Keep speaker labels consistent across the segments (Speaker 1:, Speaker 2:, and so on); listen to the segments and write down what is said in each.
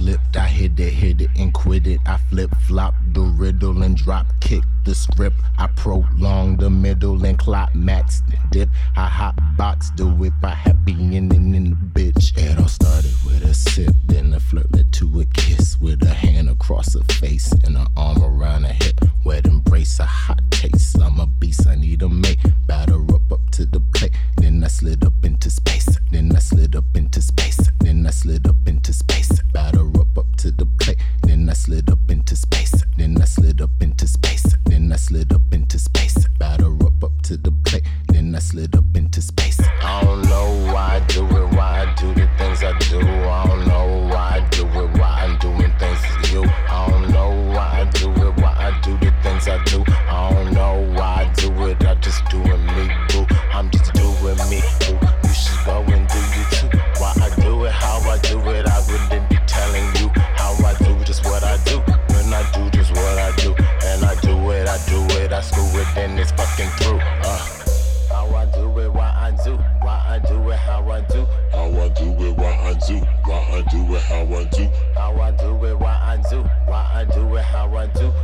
Speaker 1: slipped. I hit it, hit it, and quit it. I flip flop the riddle and drop kick the script. I prolong the middle and clock max the dip. I hot box the whip. I happy ending in the bitch. It all started with a sip, then a flirt led to a kiss with a hand across her face and an arm around her hip. Wet embrace, a hot taste. I'm a beast, I need a mate. Batter up up to the plate. Then I slid up into space. Then I slid up into space. Then I slid up into space. Batter then I slid up into space. Then I slid up into space. Then I slid up into space. Batter up up to the plate. Then I slid up into space. I do.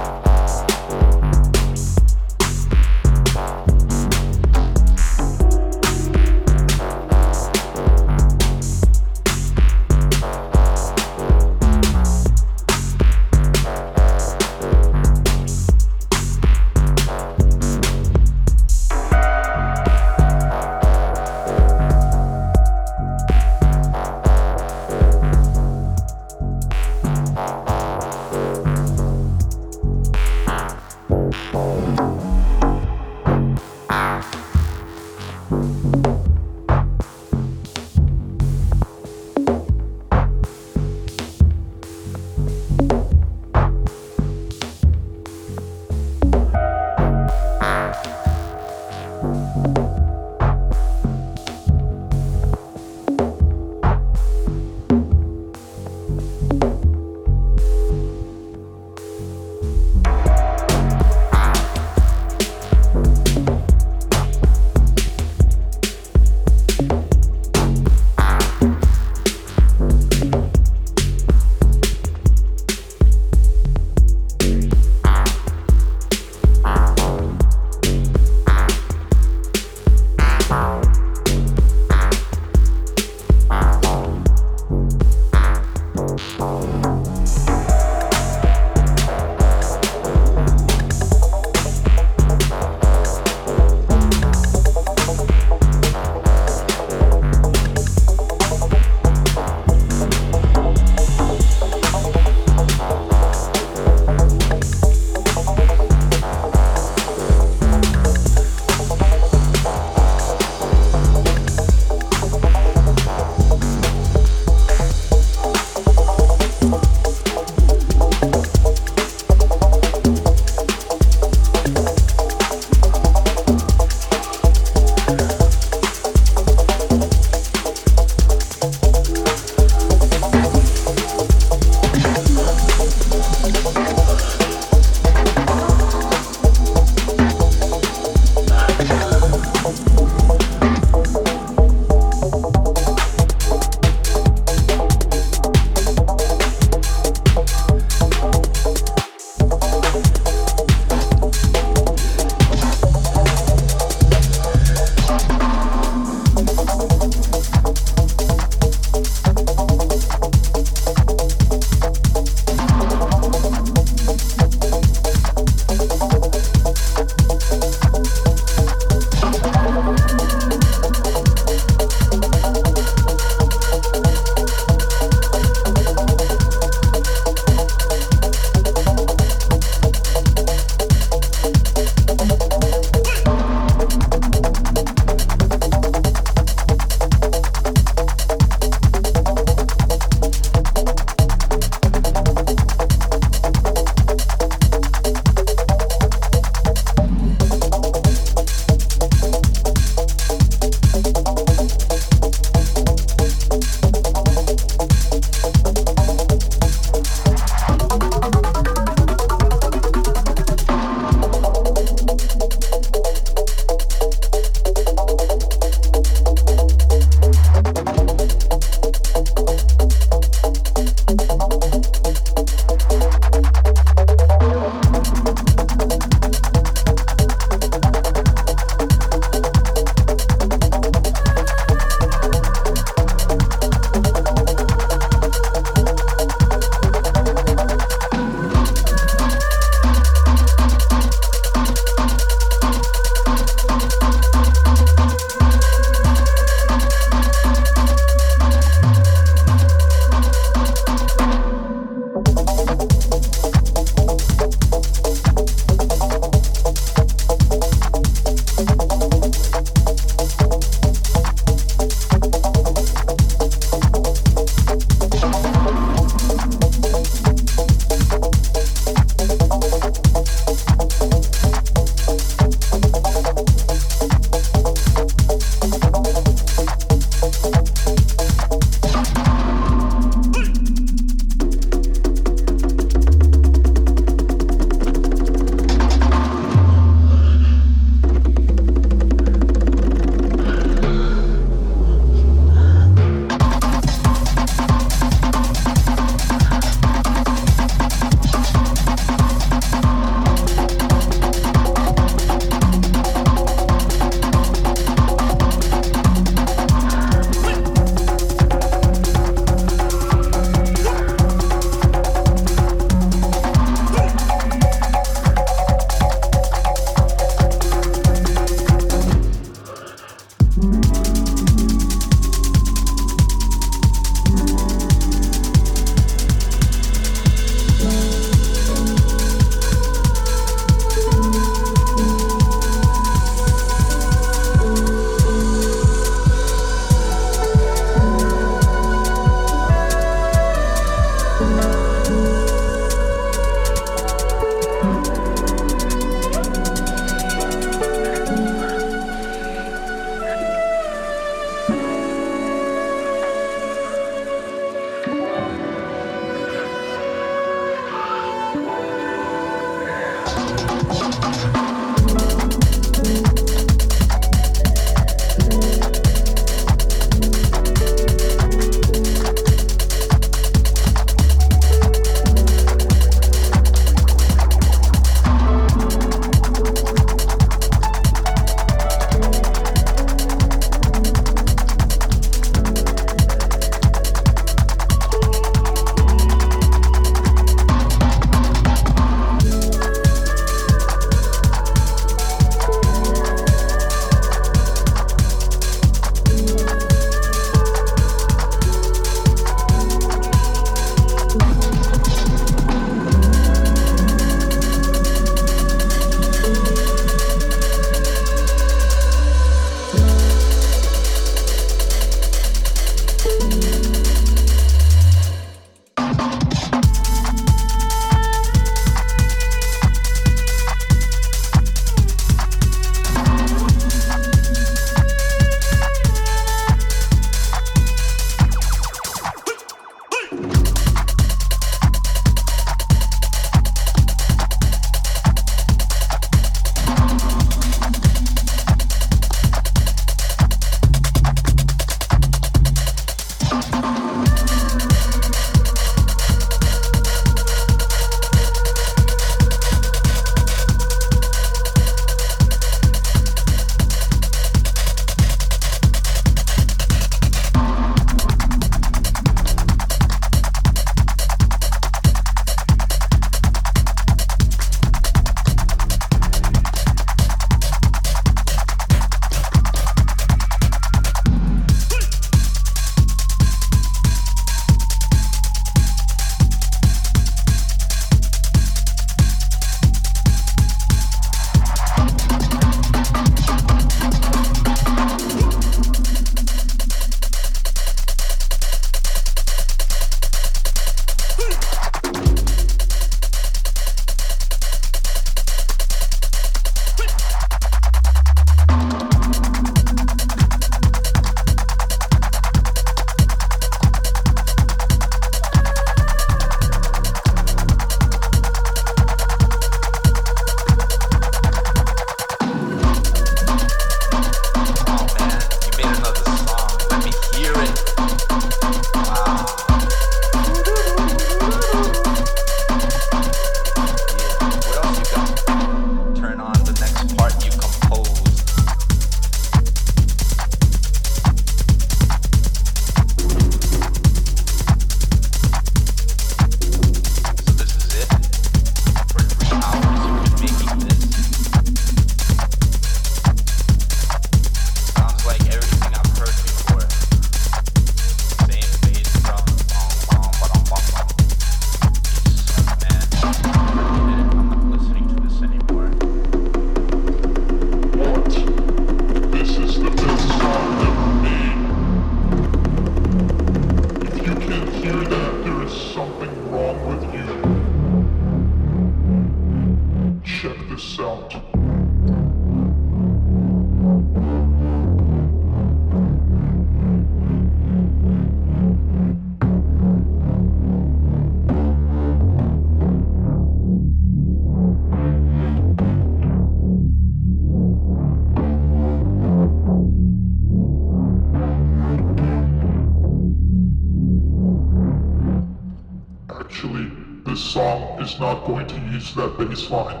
Speaker 2: That bass